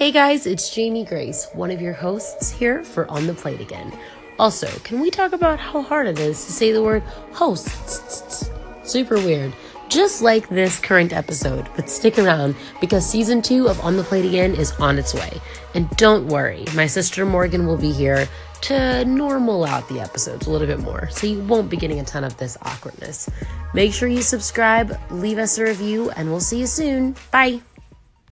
Hey guys, it's Jamie Grace, one of your hosts here for On the Plate Again. Also, can we talk about how hard it is to say the word hosts? Super weird. Just like this current episode, but stick around because season two of On the Plate Again is on its way. And don't worry, my sister Morgan will be here to normal out the episodes a little bit more, so you won't be getting a ton of this awkwardness. Make sure you subscribe, leave us a review, and we'll see you soon. Bye.